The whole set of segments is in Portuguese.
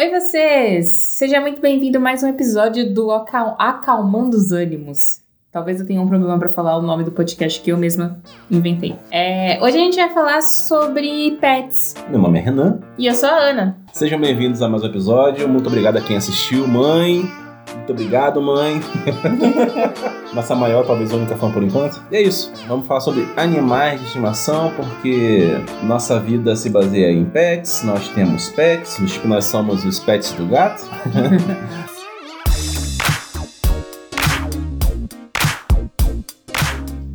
Oi vocês! Seja muito bem-vindo a mais um episódio do Acal Acalmando os Ânimos. Talvez eu tenha um problema para falar o nome do podcast que eu mesma inventei. É, hoje a gente vai falar sobre pets. Meu nome é Renan. E eu sou a Ana. Sejam bem-vindos a mais um episódio. Muito obrigado a quem assistiu, mãe. Muito obrigado, mãe. Nossa maior, talvez única fã por enquanto. E é isso. Vamos falar sobre animais de estimação, porque nossa vida se baseia em pets. Nós temos pets, nós somos os pets do gato.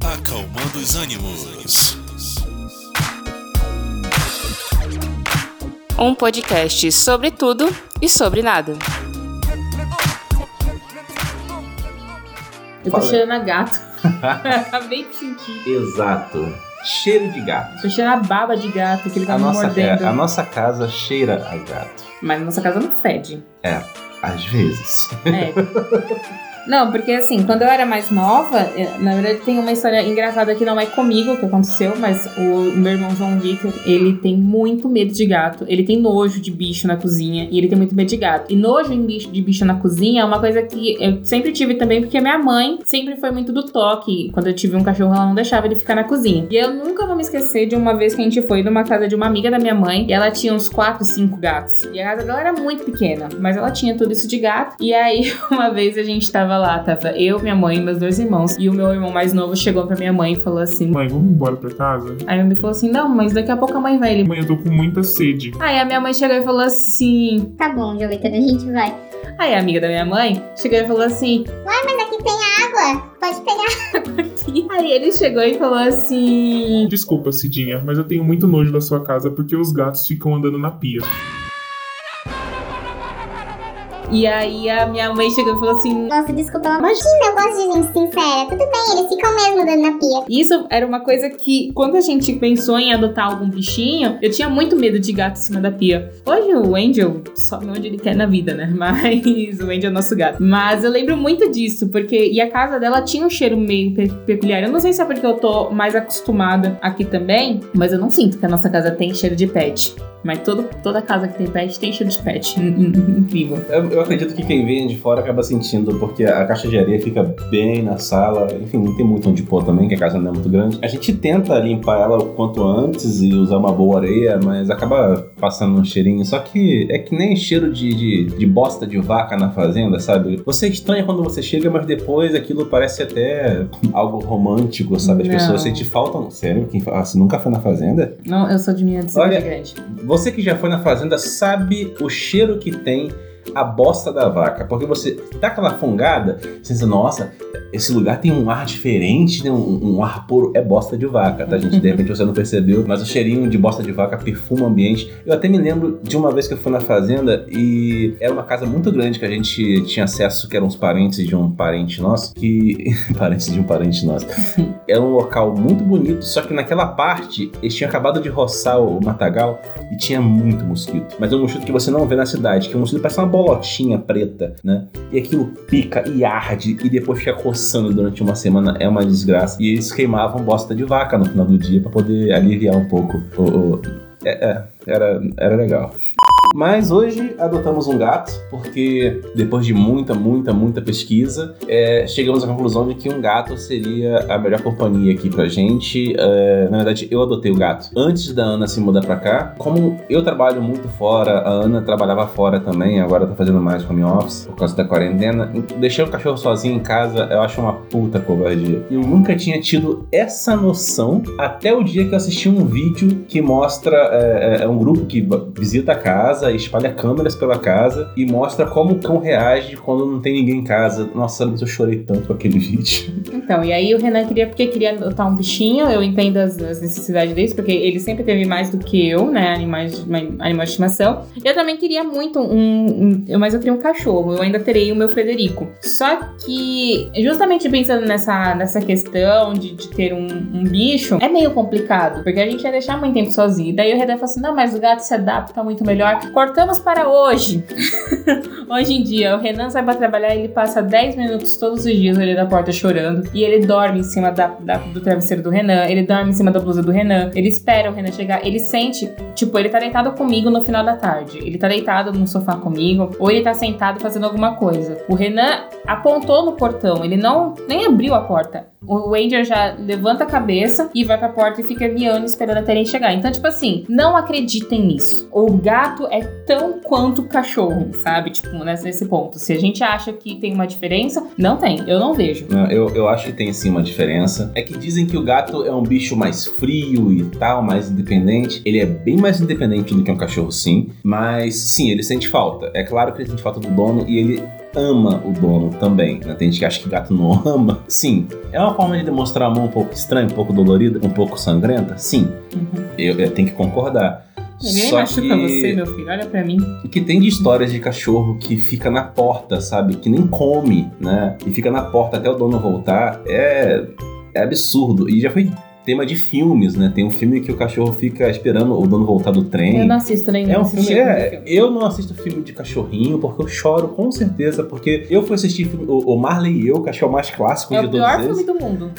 Acalmando os ânimos. Um podcast sobre tudo e sobre nada. Eu tô Fala. cheirando a gato. Acabei de sentir. Exato. Cheiro de gato. Tô cheirando a baba de gato que ele tá A me nossa, é, mordendo. a nossa casa cheira a gato. Mas na nossa casa não fede. Às vezes. É. Não, porque assim, quando eu era mais nova, eh, na verdade tem uma história engraçada que não é comigo que aconteceu, mas o meu irmão João Victor, ele tem muito medo de gato. Ele tem nojo de bicho na cozinha e ele tem muito medo de gato. E nojo de bicho na cozinha é uma coisa que eu sempre tive também, porque minha mãe sempre foi muito do toque. Quando eu tive um cachorro, ela não deixava ele ficar na cozinha. E eu nunca vou me esquecer de uma vez que a gente foi numa casa de uma amiga da minha mãe e ela tinha uns 4, 5 gatos. E a casa dela era muito pequena, mas ela tinha tudo isso de gato. E aí, uma vez a gente tava lá, tava eu, minha mãe e meus dois irmãos. E o meu irmão mais novo chegou pra minha mãe e falou assim. Mãe, vamos embora pra casa? Aí minha mãe falou assim: Não, mas daqui a pouco a mãe vai. Ele. Mãe, eu tô com muita sede. Aí a minha mãe chegou e falou assim. Tá bom, Jovita, a gente vai. Aí a amiga da minha mãe chegou e falou assim. Mas aqui tem água, pode pegar. "Aqui." Aí ele chegou e falou assim. Desculpa, Cidinha, mas eu tenho muito nojo da sua casa porque os gatos ficam andando na pia. E aí a minha mãe chegou e falou assim. Nossa, desculpa, imagina, eu gosto de gente sincera. Tudo bem, eles ficam mesmo dando na pia. Isso era uma coisa que, quando a gente pensou em adotar algum bichinho, eu tinha muito medo de gato em cima da pia. Hoje o Angel sobe onde ele quer na vida, né? Mas o Angel é nosso gato. Mas eu lembro muito disso, porque. E a casa dela tinha um cheiro meio pe- peculiar. Eu não sei se é porque eu tô mais acostumada aqui também, mas eu não sinto que a nossa casa tem cheiro de pet. Mas todo, toda casa que tem pet tem cheiro de pet. Incrível. Eu, eu acredito que quem vem de fora acaba sentindo, porque a caixa de areia fica bem na sala. Enfim, não tem muito onde pôr também, que a casa não é muito grande. A gente tenta limpar ela o quanto antes e usar uma boa areia, mas acaba passando um cheirinho. Só que é que nem cheiro de, de, de bosta de vaca na fazenda, sabe? Você estranha quando você chega, mas depois aquilo parece até algo romântico, sabe? As Não. pessoas sentem falta. Sério? Quem, ah, você nunca foi na fazenda? Não, eu sou de minha de Olha, grande. Você que já foi na fazenda sabe o cheiro que tem a bosta da vaca. Porque você dá aquela fungada, você diz, nossa, esse lugar tem um ar diferente, né? um, um ar puro. É bosta de vaca, tá, gente? De repente você não percebeu, mas o cheirinho de bosta de vaca perfuma o ambiente. Eu até me lembro de uma vez que eu fui na fazenda e era uma casa muito grande que a gente tinha acesso, que eram os parentes de um parente nosso, que. parentes de um parente nosso. Era um local muito bonito, só que naquela parte eles tinham acabado de roçar o matagal e tinha muito mosquito. Mas é um mosquito que você não vê na cidade, que é um mosquito parece uma bolotinha preta, né? E aquilo pica e arde e depois fica coçando durante uma semana. É uma desgraça. E eles queimavam bosta de vaca no final do dia pra poder aliviar um pouco o. o- É, é, era, era legal. Mas hoje adotamos um gato, porque depois de muita, muita, muita pesquisa, é, chegamos à conclusão de que um gato seria a melhor companhia aqui pra gente. É, na verdade, eu adotei o gato antes da Ana se mudar pra cá. Como eu trabalho muito fora, a Ana trabalhava fora também, agora tá fazendo mais home office por causa da quarentena. Deixar o cachorro sozinho em casa eu acho uma puta covardia. Eu nunca tinha tido essa noção até o dia que eu assisti um vídeo que mostra é, é, é um grupo que visita a casa, espalha câmeras pela casa e mostra como o cão reage quando não tem ninguém em casa. Nossa, mas eu chorei tanto com aquele vídeo. Então, e aí o Renan queria, porque queria adotar um bichinho, eu entendo as, as necessidades deles, porque ele sempre teve mais do que eu, né, animais, animais de estimação. Eu também queria muito um, um- mas eu teria um cachorro, eu ainda terei o meu Frederico. Só que, justamente pensando nessa, nessa questão de, de ter um, um bicho, é meio complicado, porque a gente ia deixar muito tempo sozinho. Daí o Renan falou assim, não, mas o gato se adapta muito melhor. Cortamos para hoje. Hoje em dia, o Renan sai pra trabalhar ele passa 10 minutos todos os dias ali na porta chorando. E ele dorme em cima da, da- do travesseiro do Renan, ele dorme em cima da blusa do Renan, ele espera o Renan chegar, ele sente, tipo, ele tá deitado comigo no final da tarde. Ele tá deitado no sofá comigo, ou ele tá sentado fazendo alguma coisa. O Renan apontou no portão, ele não nem abriu a porta. O Ranger já levanta a cabeça e vai pra porta e fica miando esperando a Teren chegar. Então, tipo assim, não acreditem nisso. O gato é tão quanto o cachorro, sabe? Tipo, nesse ponto. Se a gente acha que tem uma diferença, não tem. Eu não vejo. Não, eu, eu acho que tem sim uma diferença. É que dizem que o gato é um bicho mais frio e tal, mais independente. Ele é bem mais independente do que um cachorro, sim. Mas sim, ele sente falta. É claro que ele sente falta do dono e ele ama o dono também. Né? Tem gente que acha que gato não ama. Sim, é uma forma de demonstrar amor um pouco estranha, um pouco dolorida, um pouco sangrenta. Sim, Uhum. eu, eu tenho que concordar. Ninguém Só machuca que- você, meu filho. Olha pra mim. O que tem de histórias de cachorro que fica na porta, sabe? Que nem come, né? E fica na porta até o dono voltar. É, é absurdo. E já foi tema de filmes, né? Tem um filme que o cachorro fica esperando o dono voltar do trem. Eu não assisto nem É um filme, é, filme. eu não assisto filme de cachorrinho porque eu choro com certeza, porque eu fui assistir filme- o, o Marley e eu, que que é o mais clássico É de o todos pior eles. filme do mundo.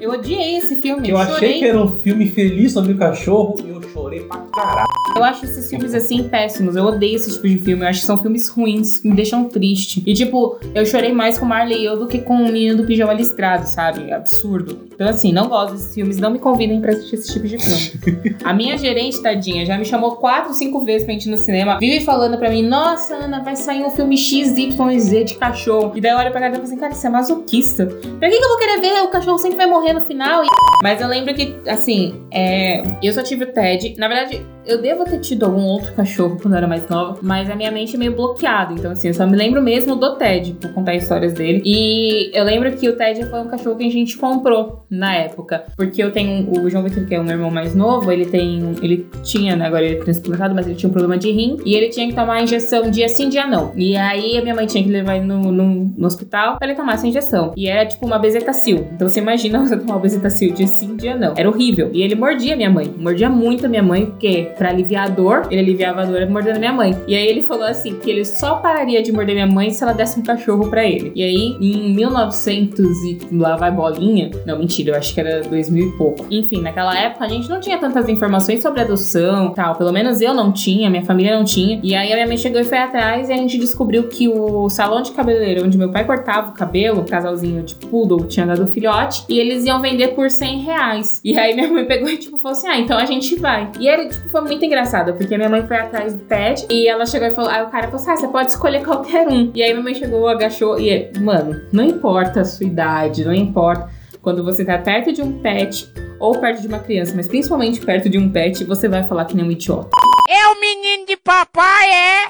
Eu odiei esse filme. Eu achei chorei. que era um filme feliz sobre o cachorro e eu chorei pra caralho. Eu acho esses filmes assim péssimos. Eu odeio esse tipo de filme. Eu acho que são filmes ruins, me deixam triste. E tipo, eu chorei mais com Marley e eu do que com o menino do pijama listrado, sabe? É Absurdo. Então, assim, não gosto desses filmes. Não me convidem pra assistir esse tipo de filme. A minha gerente, tadinha, já me chamou quatro, cinco vezes pra gente ir no cinema. Vive falando pra mim: Nossa, Ana, vai sair um filme XYZ de cachorro. E daí eu olho pra cara e falo assim: Cara, você é masoquista. Pra que, que eu vou querer ver? O cachorro sempre vai morrer no final. E- Mas eu lembro que, assim, é... eu só tive o Ted. Na verdade, eu devo ter tido algum outro cachorro quando eu era mais nova, mas a minha mente é meio bloqueada. Então, assim, eu só me lembro mesmo do Ted, por contar histórias dele. E eu lembro que o Ted foi um cachorro que a gente comprou na época. Porque eu tenho o João Vitor, que é meu irmão mais novo, ele tem. Ele tinha, né? Agora ele é transplantado, mas ele tinha um problema de rim. E ele tinha que tomar a injeção dia sim, dia não. E aí a minha mãe tinha que levar ele no, no, no hospital pra ele tomar essa injeção. E era tipo uma bezetacil. Então você imagina você tomar uma bezetacil dia sim, dia não. Era horrível. E ele mordia minha mãe. Mordia muito a minha mãe, porque pra aliviar a dor, ele aliviava a dor mordendo minha mãe. E aí ele falou assim, que ele só pararia de morder minha mãe se ela desse um cachorro pra ele. E aí, em 1900 e lá vai bolinha. Não, mentira, eu acho que era 2000 e pouco. Enfim, naquela época a gente não tinha tantas informações sobre adoção tal. Pelo menos eu não tinha, minha família não tinha. E aí a minha mãe chegou e foi atrás e a gente descobriu que o salão de cabeleireiro onde meu pai cortava o cabelo, um casalzinho de poodle, tinha dado filhote, e eles iam vender por 100 reais. E aí minha mãe pegou e tipo falou assim: ah, então a gente vai. E era, tipo, foi muito engraçado, porque minha mãe foi atrás do Ted e ela chegou e falou: aí o cara falou assim: ah, você pode escolher qualquer um. E aí minha mãe chegou, agachou e, mano, não importa a sua idade, não importa. Quando você tá perto de um pet ou perto de uma criança, mas principalmente perto de um pet, você vai falar que nem um idiota. É o menino de papai, é?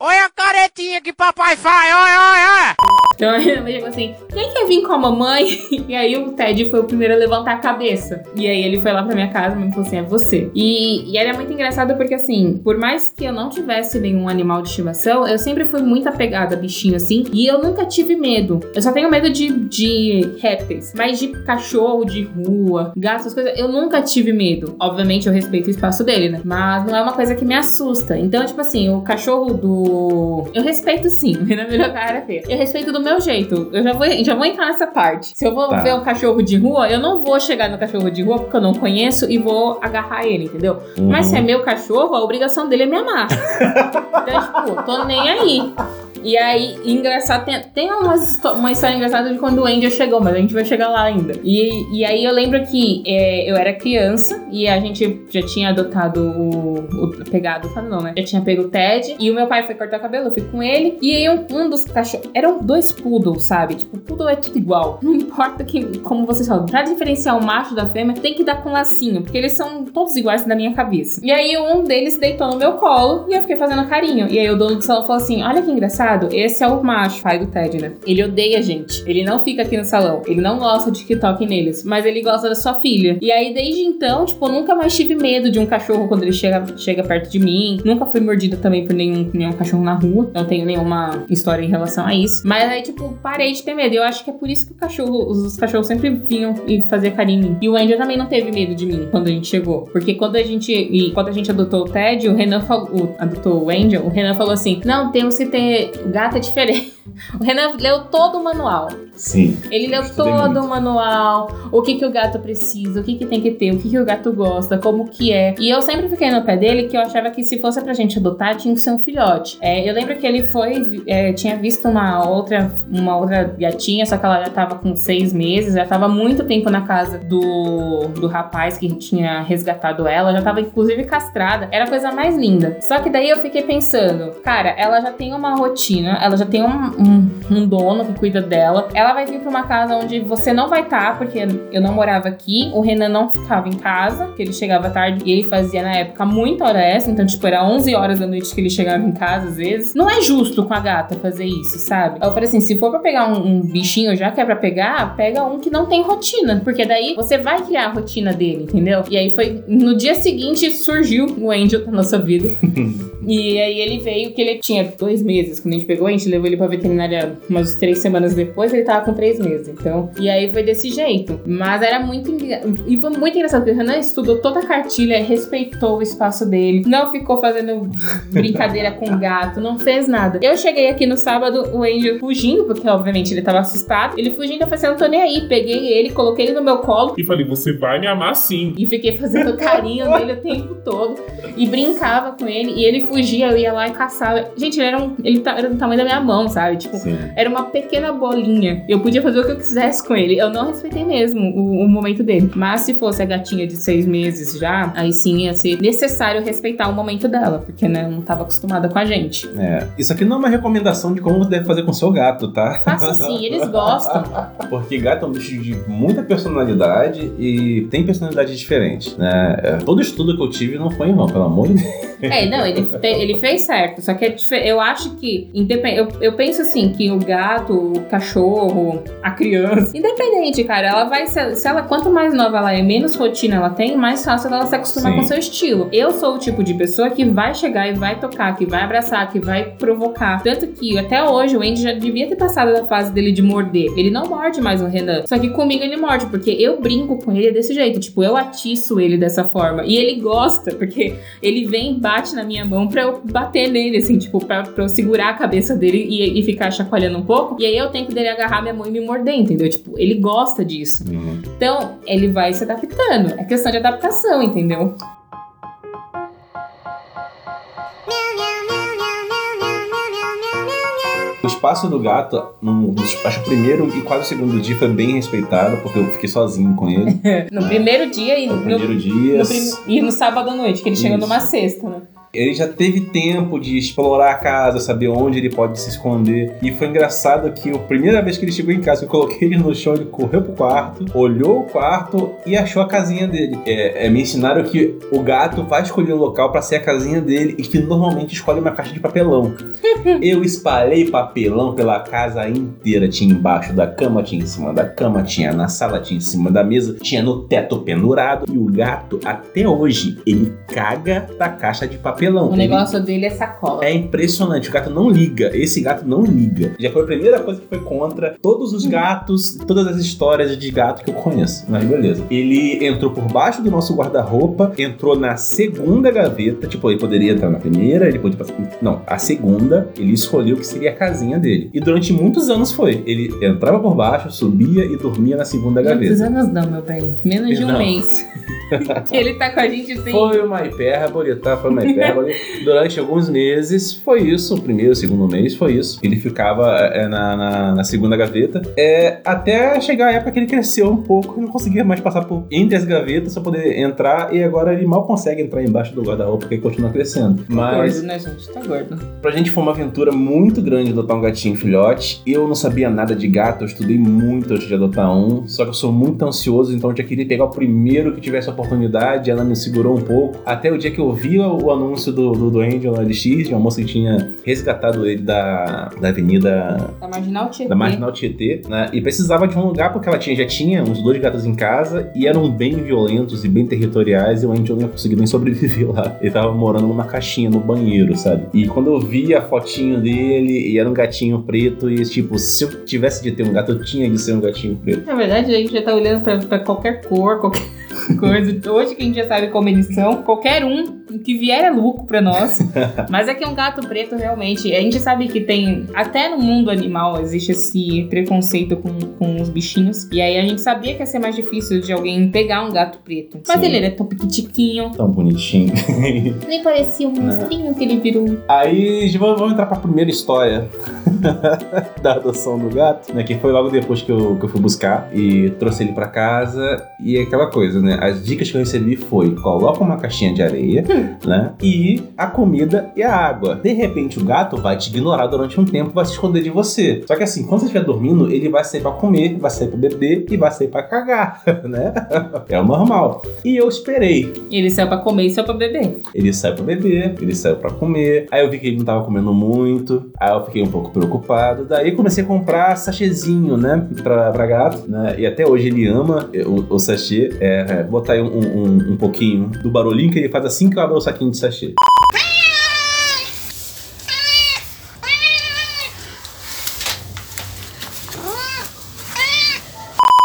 Olha caretinha que papai faz, olha, olha, olha. Então mãe chegou assim: quem quer vir com a mamãe? E aí o Ted foi o primeiro a levantar a cabeça. E aí ele foi lá pra minha casa e me falou assim: é você. E, e era muito engraçado porque, assim, por mais que eu não tivesse nenhum animal de estimação, eu sempre fui muito apegada a bichinho assim. E eu nunca tive medo. Eu só tenho medo de, de répteis. Mas de cachorro de rua, gato, essas coisas, eu nunca tive medo. Obviamente eu respeito o espaço dele, né? Mas não é uma coisa que me assusta. Então, tipo assim, o cachorro do. Eu respeito sim, na melhor cara feia. Eu respeito do meu jeito. Eu já vou, já vou entrar nessa parte. Se eu vou Tá. ver um cachorro de rua, eu não vou chegar no cachorro de rua porque eu não conheço e vou agarrar ele, entendeu? Mas se é meu cachorro, a obrigação dele é me amar. então, tipo, tô nem aí. E aí, engraçado, tem, tem umas uma história engraçada de quando o Angel chegou, mas a gente vai chegar lá ainda. E, e aí eu lembro que é, eu era criança e a gente já tinha adotado o. o pegado, não, né? Já tinha pego o Ted. E o meu pai foi cortar o cabelo, eu fui com ele. E aí um, um dos cachorros. Eram dois poodles, sabe? Tipo, poodle é tudo igual. Não importa que, como vocês falam, pra diferenciar o macho da fêmea, tem que dar com lacinho, porque eles são todos iguais na minha cabeça. E aí um deles deitou no meu colo e eu fiquei fazendo carinho. E aí o dono do salão falou assim: olha que engraçado. Engraçado. Esse é o macho, pai do Ted, né? Ele odeia a gente. Ele não fica aqui no salão. Ele não gosta de que toquem neles. Mas ele gosta da sua filha. E aí, desde então, tipo, eu nunca mais tive medo de um cachorro quando ele chega, chega perto de mim. Nunca fui mordida também por nenhum, nenhum cachorro na rua. Não tenho nenhuma história em relação a isso. Mas aí, tipo, parei de ter medo. Eu acho que é por isso que o cachorro, os, os cachorros sempre vinham e faziam carinho em mim. E o Angel também não teve medo de mim quando a gente chegou. Porque quando a gente. E quando a gente adotou o Ted, o Renan falou. adotou o Angel, o Renan falou assim: Não, temos que ter. O gato é diferente. O Renan leu todo o manual. Sim. Ele leu todo muito. o manual, o que, que o gato precisa, o que, que tem que ter, o que, que o gato gosta, como que é. E eu sempre fiquei no pé dele que eu achava que se fosse pra gente adotar, tinha que ser um filhote. É, eu lembro que ele foi, é, tinha visto uma outra, uma outra gatinha, só que ela já tava com seis meses, já tava muito tempo na casa do, do rapaz que tinha resgatado ela, já tava inclusive castrada, era a coisa mais linda. Só que daí eu fiquei pensando, cara, ela já tem uma rotina, ela já tem um, um, um dono que cuida dela, ela vai vir pra uma casa onde você não vai estar, porque eu não morava aqui, o Renan não ficava em casa, que ele chegava tarde e ele fazia na época muita hora extra, então tipo, era 11 horas da noite que ele chegava em casa às vezes. Não é justo com a gata fazer isso, sabe? Eu falei assim, se for pra pegar um, um bichinho, já que é pra pegar, pega um que não tem rotina, porque daí você vai criar a rotina dele, entendeu? E aí foi, no dia seguinte surgiu o Angel na nossa vida. E aí ele veio, que ele tinha dois meses. Quando a gente pegou, a gente levou ele pra veterinária umas três semanas depois, ele tava com três meses. Então, e aí foi desse jeito. Mas era muito E foi muito engraçado, porque o Renan estudou toda a cartilha, respeitou o espaço dele, não ficou fazendo brincadeira com o gato, não fez nada. Eu cheguei aqui no sábado, o Angel fugindo, porque obviamente ele tava assustado. Ele fugindo, eu falei assim, eu não tô nem aí. Peguei ele, coloquei ele no meu colo. E falei, você vai me amar sim. E fiquei fazendo carinho nele o tempo todo. E brincava com ele. E ele fugia, eu ia lá e caçava. Gente, ele era, um, ele era do tamanho da minha mão, sabe? Tipo, Sim. Era uma pequena bolinha. Eu podia fazer o que eu quisesse com ele. Eu não respeitei mesmo o, o momento dele. Mas se fosse a gatinha de seis meses já, aí sim ia ser necessário respeitar o momento dela. Porque, né, não tava acostumada com a gente. É. Isso aqui não é uma recomendação de como você deve fazer com seu gato, tá? Faça assim, eles gostam. Porque gato é um bicho de muita personalidade e tem personalidade diferente, né? É, Todo estudo que eu tive não foi em vão, pelo amor de Deus. É, não, ele, ele fez certo. Só que é eu acho que, independ- eu, eu penso assim, que o gato, o cachorro, a criança, independente, cara, ela vai se, se ela quanto mais nova ela é, menos rotina ela tem, mais fácil ela se acostumar Sim. com o seu estilo. Eu sou o tipo de pessoa que vai chegar e vai tocar, que vai abraçar, que vai provocar. Tanto que até hoje o Andy já devia ter passado da fase dele de morder. Ele não morde mais o Renan. Só que comigo ele morde, porque eu brinco com ele desse jeito. Tipo, eu atiço ele dessa forma. E ele gosta, porque ele vem e bate na minha mão pra eu bater nele, assim, tipo, pra, pra eu segurar a cabeça dele e, e ficar chacoalhando um pouco. E aí eu tenho que dele agarrar minha mão e me morder, entendeu? Tipo, ele gosta disso. Então, ele vai se adaptando. É questão de adaptação, entendeu? O espaço do gato, no, no- acho que o primeiro e quase o segundo dia foi bem respeitado, porque eu fiquei sozinho com ele. No primeiro dia e No no, primeiro dia. no prim- e no sábado à noite, que ele chegou Isso. numa sexta, né? Ele já teve tempo de explorar a casa, saber onde ele pode se esconder. E foi engraçado que a primeira vez que ele chegou em casa, eu coloquei ele no chão, ele correu pro quarto, olhou o quarto e achou a casinha dele. É, é, me ensinaram que o gato vai escolher um local pra ser a casinha dele e que normalmente escolhe uma caixa de papelão. eu espalhei papelão pela casa inteira. Tinha embaixo da cama, tinha em cima da cama, tinha na sala, tinha em cima da mesa, tinha no teto pendurado. E o gato, até hoje, ele caga da caixa de papelão. O Ele- negócio dele é sacola. é impressionante, o gato não liga. Esse gato não liga. Já foi a primeira coisa que foi contra todos os gatos, todas as histórias de gato que eu conheço. Mas beleza. Ele entrou por baixo do nosso guarda-roupa, entrou na segunda gaveta. Tipo, ele poderia entrar na primeira, ele podia passar. Não, a segunda, ele escolheu que seria a casinha dele. E durante muitos anos foi. Ele entrava por baixo, subia e dormia na segunda Muitos gaveta. anos não, meu bem. Menos de um Não. mês. ele tá com a gente assim. Foi uma hipérbole, tá? Foi uma hipérbole. Durante alguns meses, foi isso. O primeiro, o segundo mês, foi isso. Ele ficava é, na, na, na segunda gaveta. É, até chegar a época que ele cresceu um pouco e não conseguia mais passar por entre as gavetas pra poder entrar. E agora ele mal consegue entrar embaixo do guarda-roupa porque ele continua crescendo. Mas Gordo, né, gente? Tá gordo. Pra gente foi uma aventura muito grande adotar um gatinho filhote. Eu não sabia nada de gato, eu estudei muito antes de adotar um. Só que eu sou muito ansioso, então eu já queria pegar o primeiro que tivesse a oportunidade, ela me segurou um pouco. Até o dia que eu vi o, o do, do, do Angel na LX, de uma moça que tinha resgatado ele da, da avenida Da Marginal Tietê. da Marginal Tietê, né? E precisava de um lugar porque ela tinha, já tinha uns dois gatos em casa e eram bem violentos e bem territoriais e o Angel não ia conseguir nem sobreviver lá. Ele tava morando numa caixinha no banheiro, sabe? E quando eu vi a fotinho dele e era um gatinho preto e tipo, se eu tivesse de ter um gato, eu tinha de ser um gatinho preto. Na verdade, a gente já tá olhando pra, pra qualquer cor, qualquer coisa. Hoje que a gente já sabe como eles são, qualquer um que vier é lucro pra nós. Mas é que um gato preto, realmente, a gente sabe que tem, até no mundo animal, existe esse preconceito com, com os bichinhos. E aí a gente sabia que ia ser mais difícil de alguém pegar um gato preto. Mas Sim. ele era tão piquitiquinho. Tão bonitinho. Nem parecia um monstrinho que ele virou. Aí vamos vamos entrar pra primeira história da adoção do gato, né? Que foi logo depois que eu, que eu fui buscar e trouxe ele pra casa. E aquela coisa, né? As dicas que eu recebi foi: coloca uma caixinha de areia, né? E a comida e a água. De repente o gato vai te ignorar durante um tempo, vai se esconder de você. Só que assim, quando você estiver dormindo, ele vai sair pra comer, vai sair pra beber e vai sair pra cagar, né? É o normal. E eu esperei. Ele saiu pra comer e saiu pra beber. Ele saiu pra beber, ele saiu pra comer. Aí eu vi que ele não tava comendo muito. Aí eu fiquei um pouco preocupado. Daí comecei a comprar sachêzinho, né? Pra, pra gato, né? E até hoje ele ama o, o sachê. É, é, botar aí um, um, um pouquinho do barulhinho que ele faz assim que eu abro o saquinho de sachê.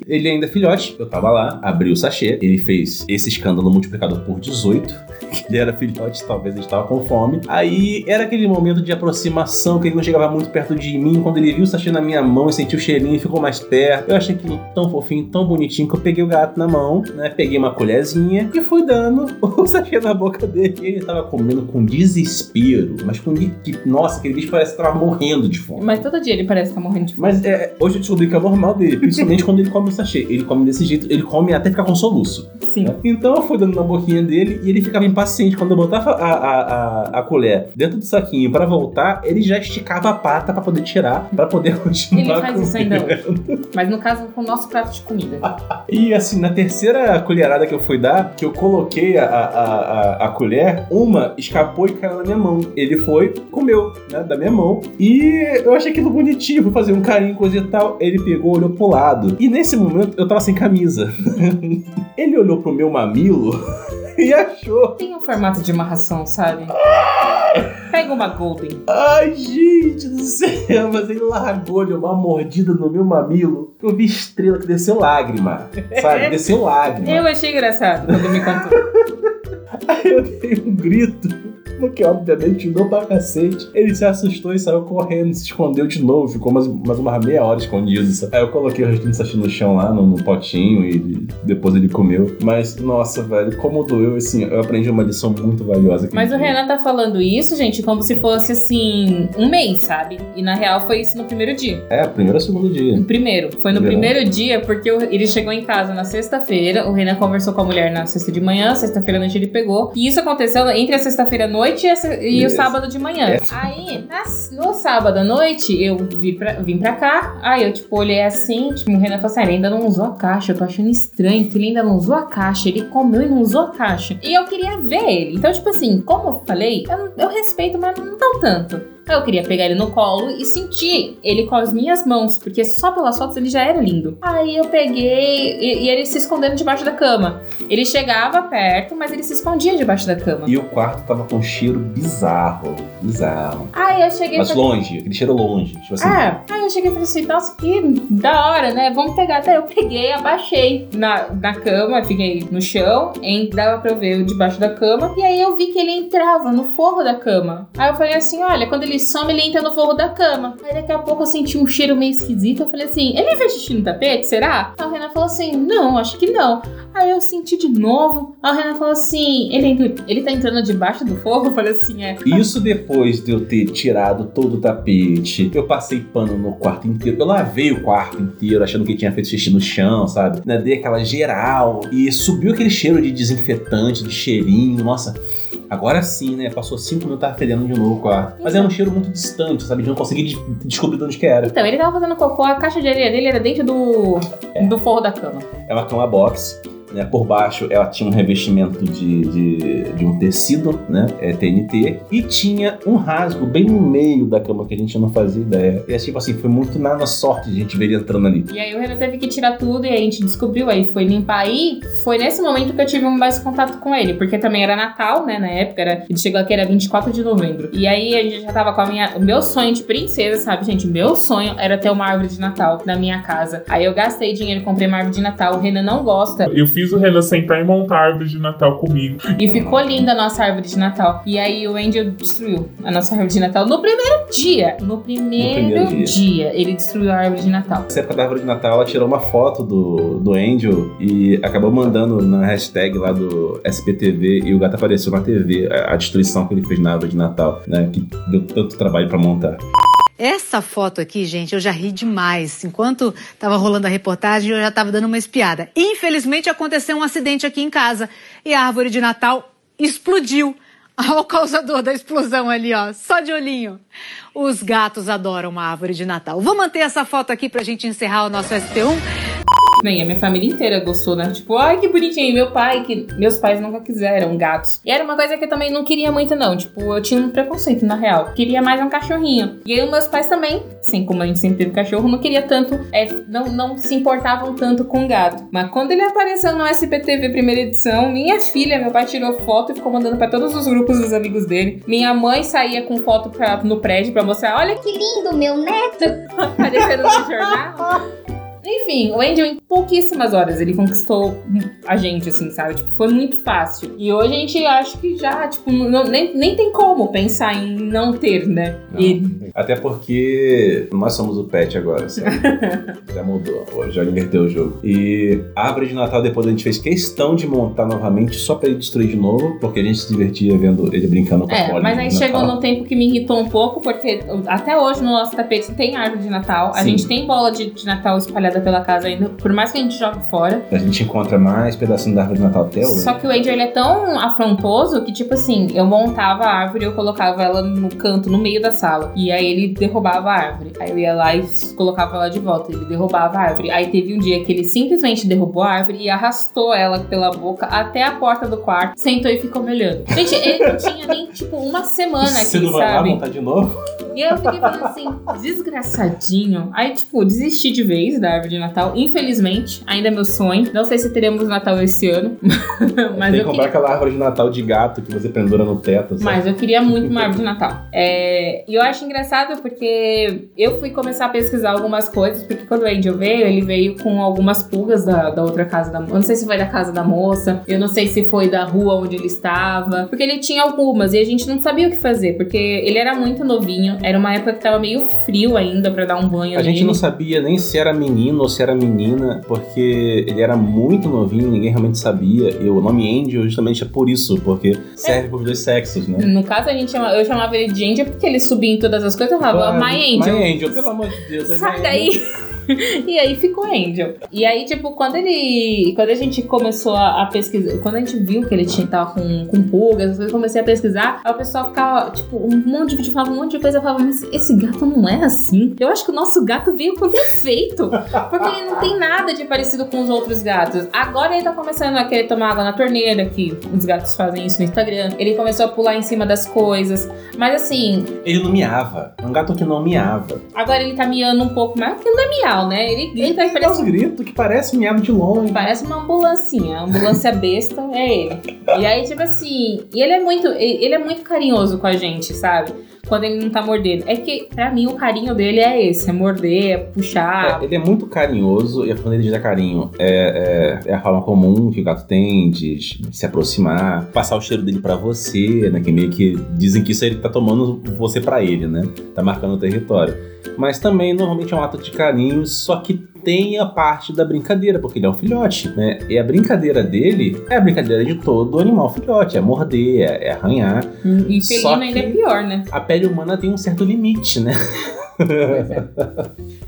Ele ainda é filhote, eu tava lá, abri o sachê, ele fez esse escândalo multiplicado por 18. Ele era filhote, talvez ele estava com fome. Aí era aquele momento de aproximação que ele não chegava muito perto de mim. Quando ele viu o sachê na minha mão e sentiu o cheirinho e ficou mais perto. Eu achei aquilo tão fofinho, tão bonitinho que eu peguei o gato na mão, né? Peguei uma colherzinha e fui dando o sachê na boca dele. E ele tava comendo com desespero, mas com. nossa, aquele bicho parece que tava morrendo de fome. Mas todo dia ele parece estar morrendo de fome. Mas é, hoje eu descobri que é normal dele, principalmente quando ele come o sachê. Ele come desse jeito, ele come até ficar com soluço. Sim. né? Então eu fui dando na boquinha dele e ele ficava impaciente. Quando eu botava a, a, a, a colher dentro do saquinho pra voltar, ele já esticava a pata pra poder tirar, pra poder continuar Ele faz isso ainda comendo. Mas no caso, com o nosso prato de comida. E assim, na terceira colherada que eu fui dar, que eu coloquei a, a, a, a colher, uma escapou e caiu na minha mão. Ele foi, comeu, né, da minha mão. E eu achei aquilo bonitinho, fui fazer um carinho, coisa e tal. Ele pegou, olhou pro lado. E nesse momento eu tava sem camisa. ele olhou pro meu mamilo e achou. Tem um formato de uma ração, sabe? Pega uma Golden. Ai, gente do céu, mas ele largou deu uma mordida no meu mamilo. Eu vi estrela que desceu lágrima, sabe? Desceu lágrima. Eu achei engraçado quando me contou. Aí eu dei um grito. Porque, obviamente, não pra cacete. Ele se assustou e saiu correndo, se escondeu de novo. Ficou mais, mais uma meia hora escondido. sabe? Aí eu coloquei o restinho de sachê no chão lá, no, no potinho, e depois ele comeu. Mas, nossa, velho, como doeu, assim, eu aprendi uma lição muito valiosa. Mas o. Renan tá falando isso, gente, como se fosse assim, um mês, sabe? E na real foi isso no primeiro dia. É, primeiro ou segundo dia. No primeiro. Foi no Primeiro. primeiro dia, porque ele chegou em casa na sexta-feira. O Renan conversou com a mulher na sexta de manhã, sexta-feira à noite ele pegou. E isso aconteceu entre a sexta-feira à noite e, a e o sábado de manhã. Aí, nas- no sábado à noite, eu vim pra, vim pra cá. Aí eu, tipo, olhei assim, tipo, o Renan falou assim: "Ah, ele ainda não usou a caixa. Eu tô achando estranho que ele ainda não usou a caixa. Ele comeu e não usou a caixa. E eu queria ver ele. Então, tipo assim, como eu falei, eu, eu respeito, mas não tão tanto. Aí eu queria pegar ele no colo e sentir ele com as minhas mãos, porque só pelas fotos ele já era lindo. Aí eu peguei e, e ele se escondendo debaixo da cama. Ele chegava perto, mas ele se escondia debaixo da cama. E o quarto tava com um cheiro bizarro. Bizarro. Aí eu cheguei Mas pra... longe, aquele cheiro longe. Tipo assim. Ah, aí eu cheguei e falei assim, nossa, que da hora, né? Vamos pegar. Até eu peguei, abaixei na, na cama, fiquei no chão, em, dava pra eu ver debaixo da cama. E aí eu vi que ele entrava no forro da cama. Aí eu falei assim, olha, quando ele some, ele entra no forro da cama. Aí daqui a pouco eu senti um cheiro meio esquisito. Eu falei assim, ele fez xixi no tapete, será? Aí o Renan falou assim, não, acho que não. Aí eu senti de novo. Aí o Renan falou assim, ele, ele tá entrando debaixo do forro? Eu falei assim, é. Isso depois de eu ter tirado todo o tapete, eu passei pano no quarto inteiro, eu lavei o quarto inteiro, achando que tinha feito xixi no chão, sabe? Né, Dei aquela geral e subiu aquele cheiro de desinfetante, de cheirinho, nossa. Agora sim, né? Passou cinco minutos, tava fedendo de novo o quarto. Mas era um cheiro muito distante, sabe? De não conseguir de- descobrir de onde que era. Então, ele tava fazendo cocô, a caixa de areia dele era dentro do, do forro da cama. É uma cama box, né? Por baixo ela tinha um revestimento de, de, de um tecido, né? É, TNT. E tinha um rasgo bem no meio da cama que a gente não fazia ideia. E é tipo assim, foi muito na na sorte de a gente ver ele entrando ali. E aí o Renan teve que tirar tudo e a gente descobriu, aí foi limpar. Aí foi nesse momento que eu tive mais contato com ele, porque também era Natal, né? Na época, era, ele chegou aqui, era 24 de novembro. E aí a gente já tava com a minha. O meu sonho de princesa, sabe, gente? Meu sonho era ter uma árvore de Natal na minha casa. Aí eu gastei dinheiro, comprei uma árvore de Natal. O Renan não gosta. Eu fiz o Renan sentar e montar a árvore de Natal comigo. E ficou linda a nossa árvore de Natal. E aí o Angel destruiu a nossa árvore de Natal no primeiro dia. No primeiro, primeiro dia. dia. ele destruiu a árvore de Natal. Nessa época da árvore de Natal, ela tirou uma foto do, do Angel e acabou mandando na hashtag lá do SPTV e o gato apareceu na TV, a, a destruição que ele fez na árvore de Natal, né? Que deu tanto trabalho pra montar. Essa foto aqui, gente, eu já ri demais. Enquanto tava rolando a reportagem, eu já tava dando uma espiada. Infelizmente aconteceu um acidente aqui em casa e a árvore de Natal explodiu. Olha o causador da explosão ali, ó, só de olhinho. Os gatos adoram uma árvore de Natal. Vou manter essa foto aqui pra gente encerrar o nosso ST1. Bem, a minha família inteira gostou, né? Tipo, ai que bonitinho. Meu pai, que meus pais nunca quiseram gatos. E era uma coisa que eu também não queria muito, não. Tipo, eu tinha um preconceito, na real. Queria mais um cachorrinho. E aí, meus pais também, assim como a gente sempre teve cachorro, não queria tanto, é, não, não se importavam tanto com gato. Mas quando ele apareceu no SPTV primeira edição, minha filha, meu pai tirou foto e ficou mandando pra todos os grupos dos amigos dele. Minha mãe saía com foto pra, no prédio pra mostrar, olha Que lindo, meu neto. aparecendo no jornal. Enfim, o Angel, em pouquíssimas horas, ele conquistou a gente, assim, sabe? Tipo, foi muito fácil. E hoje a gente acha que já, tipo, não- nem, nem tem como pensar em não ter, né? E Até porque nós somos o pet agora, sabe? já mudou, já inverteu o jogo. E a árvore de Natal depois a gente fez questão de montar novamente só pra ele destruir de novo, porque a gente se divertia vendo ele brincando com a É, bolinha mas aí chegou no tempo que me irritou um pouco, porque até hoje no nosso tapete tem árvore de Natal, a Sim. gente tem bola de, de Natal espalhada pela casa ainda, por mais que a gente jogue fora. A gente encontra mais pedacinho da árvore de Natal até hoje. Só que o Angel ele é tão afrontoso que, tipo assim, eu montava a árvore e eu colocava ela no canto, no meio da sala. E aí ele derrubava a árvore. Aí eu ia lá e colocava ela de volta. Ele derrubava a árvore. Aí teve um dia que ele simplesmente derrubou a árvore e arrastou ela pela boca até a porta do quarto, sentou e ficou me olhando. Gente, ele não tinha nem, tipo, uma semana Você aqui, não vai lá sabe? montar de novo? E aí eu fiquei falando assim, desgraçadinho. Aí, tipo, desisti de vez da árvore de Natal. Infelizmente, ainda é meu sonho. Não sei se teremos Natal esse ano. mas Tem que comprar queria. aquela árvore de Natal de gato que você pendura no teto. sabe? Mas eu queria muito uma árvore de Natal. É, e eu acho engraçado porque eu fui começar a pesquisar algumas coisas, porque quando o Angel veio, ele veio com algumas pulgas da, da outra casa da moça. Eu não sei se foi da casa da moça, eu não sei se foi da rua onde ele estava. Porque ele tinha algumas e a gente não sabia o que fazer, porque ele era muito novinho, era uma época que tava meio frio ainda pra dar um banho A gente nele. não sabia nem se era menino ou se era menina, porque ele era muito novinho, ninguém realmente sabia. E o nome Angel justamente é por isso, porque serve pros dois sexos, né? No caso, a gente chama, eu chamava ele de Angel porque ele subia em todas as coisas e falava, Claro. My Angel. My Angel, pelo amor de Deus. é Sai My daí. e aí ficou Angel. E aí, tipo, quando ele. Quando a gente começou a, a pesquisar. Quando a gente viu que ele tinha, tava com, com pulgas, eu comecei a pesquisar. Aí o pessoal ficava, tipo, um monte de falava um monte de coisa. Eu falava, mas esse gato não é assim. Eu acho que o nosso gato veio por defeito. Porque ele não tem nada de parecido com os outros gatos. Agora ele tá começando a querer tomar água na torneira, que os gatos fazem isso no Instagram. Ele começou a pular em cima das coisas. Mas assim, Ele não miava. É um gato que não miava. agora ele tá miando um pouco mais, porque não é miau, né? Ele grita Ele dá parece uns gritos que parece miado de longe. Parece uma ambulancinha. A ambulância besta é ele. E aí, tipo assim, e ele é muito. Ele é muito carinhoso com a gente, sabe? Quando ele não tá mordendo. É que, pra mim, o carinho dele é esse: é morder, é puxar. É, ele é muito carinhoso e a forma dele de dar carinho é, é- é a forma comum que o gato tem de, se aproximar, passar o cheiro dele pra você, né? Que meio que dizem que isso ele tá tomando você pra ele, né? Tá marcando o território. Mas também normalmente é um ato de carinho, só que tem a parte da brincadeira, porque ele é um filhote, né? E a brincadeira dele é a brincadeira de todo animal filhote, é morder, é, é arranhar. E Só felino ainda é pior, né? A pele humana tem um certo limite, né? É.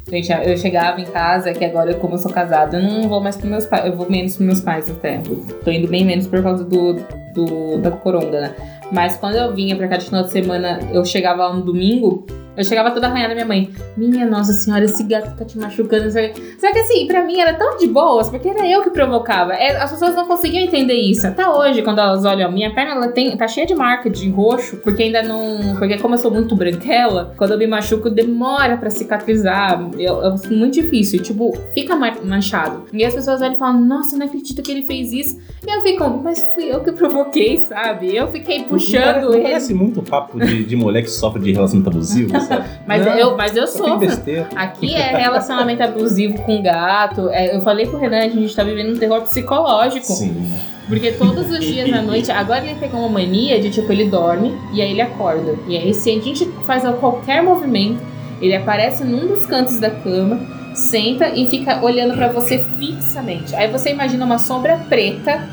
Gente, eu chegava em casa, que agora, como eu sou casada, eu não vou mais pros meus pais. Eu vou menos pros meus pais até. Tô indo bem menos por causa do, do da coronga, né? Mas quando eu vinha pra cá de final de semana, eu chegava lá no domingo, Eu chegava toda arranhada minha mãe. Minha nossa senhora, esse gato tá te machucando. Só que assim, pra mim era tão de boas, porque era eu que provocava. É, As pessoas não conseguiam entender isso. Até hoje, quando elas olham, minha perna ela tem, tá cheia de marca de roxo, porque ainda não. Porque como eu sou muito branquela, quando eu me machuco, demora pra cicatrizar. Eu, eu, muito difícil. Tipo, fica manchado. E as pessoas olham e falam, nossa, não acredito que ele fez isso. E eu fico, mas fui eu que provoquei, sabe? Eu fiquei puxando Não ele. parece muito papo de, de mulher que sofre de relacionamento abusivo? Mas Não, eu, mas eu sofro. Aqui é relacionamento abusivo com gato. É, eu falei pro Renan, a gente tá vivendo um terror psicológico. Sim. Porque todos os dias à noite, agora ele pegou uma mania de tipo, ele dorme e aí ele acorda. E aí, se a gente faz qualquer movimento, ele aparece num dos cantos da cama, senta e fica olhando pra você fixamente. Aí você imagina uma sombra preta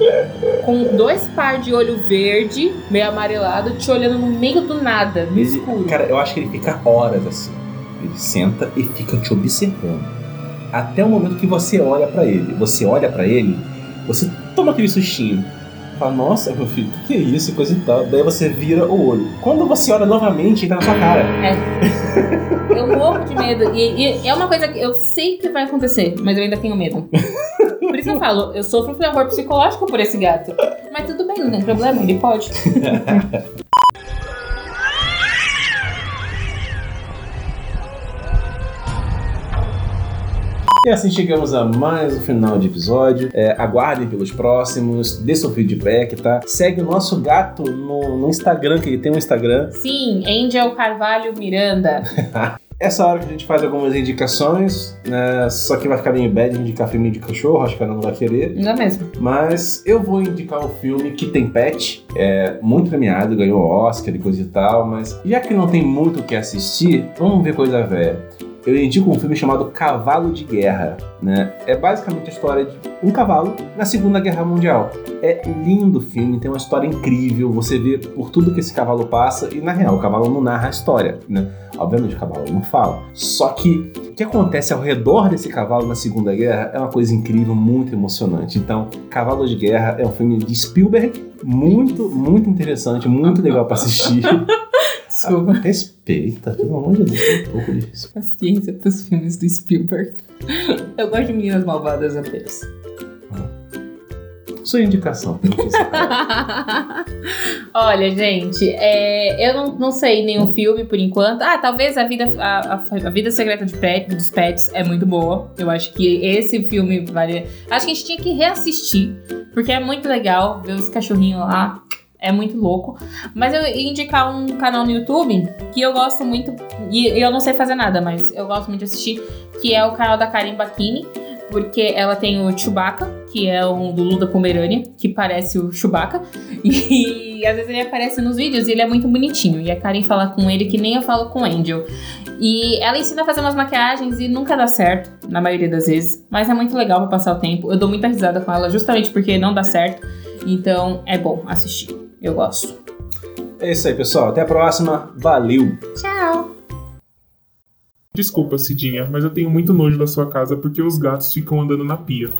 com dois par de olho verde, meio amarelado, te olhando no meio do nada, no Ele- escuro. Cara, eu acho que ele fica horas assim. Ele senta e fica te observando. Até o momento que você olha pra ele. Você olha pra ele, você toma aquele sustinho. Fala, nossa, meu filho, que, é isso? E Coisa e tal. Daí você vira o olho. Quando você olha novamente, tá na sua cara. Eu morro de medo. E, e é uma coisa que eu sei que vai acontecer, mas eu ainda tenho medo. Por isso eu falo, eu sofro terror psicológico por esse gato. Mas tudo bem, não tem problema, ele pode. E assim chegamos a mais um final de episódio. É, aguardem pelos próximos, dê seu feedback, tá? Segue o nosso gato no, no Instagram, que ele tem um Instagram. Sim, Angel Carvalho Miranda. Essa hora que a gente faz algumas indicações, né? Só que vai ficar meio bad indicar filme de cachorro, acho que ela não vai querer. Não é mesmo? Mas eu vou indicar um filme que tem pet, é muito premiado, ganhou Oscar e coisa e tal, mas já que não tem muito o que assistir, vamos ver coisa velha. Eu indico um filme chamado Cavalo de Guerra, né? É basicamente a história de um cavalo na Segunda Guerra Mundial. É lindo o filme, tem uma história incrível, você vê por tudo que esse cavalo passa e na real o cavalo não narra a história, né? Obviamente o cavalo não fala. Só que o que acontece ao redor desse cavalo na Segunda Guerra é uma coisa incrível, muito emocionante. Então, Cavalo de Guerra é um filme de Spielberg, muito, muito interessante, muito legal pra assistir. Desculpa. Respeita, pelo amor de Deus, tem um pouco de respeito. Paciência pros filmes do Spielberg. Eu gosto de meninas malvadas apenas. Sua indicação, que ser. Olha, gente, é, eu não, não sei nenhum filme por enquanto. Ah, talvez a vida, a, a- a vida secreta pet, dos pets é muito boa. Eu acho que esse filme vale. Acho que a gente tinha que reassistir, porque é muito legal ver os cachorrinhos lá. É muito louco. Mas eu ia indicar um canal no YouTube que eu gosto muito. E eu não sei fazer nada, mas eu gosto muito de assistir. Que é o canal da Karen Bakini. Porque ela tem o Chewbacca, que é um do Luda Pomerânia, que parece o Chewbacca. E às vezes ele aparece nos vídeos e ele é muito bonitinho. E a Karen fala com ele que nem eu falo com o Angel. E ela ensina a fazer umas maquiagens e nunca dá certo, na maioria das vezes. Mas é muito legal pra passar o tempo. Eu dou muita risada com ela, justamente porque não dá certo. Então é bom assistir. Eu gosto. É isso aí, pessoal. Até a próxima. Valeu! Tchau! Desculpa, Cidinha, mas eu tenho muito nojo da sua casa porque os gatos ficam andando na pia.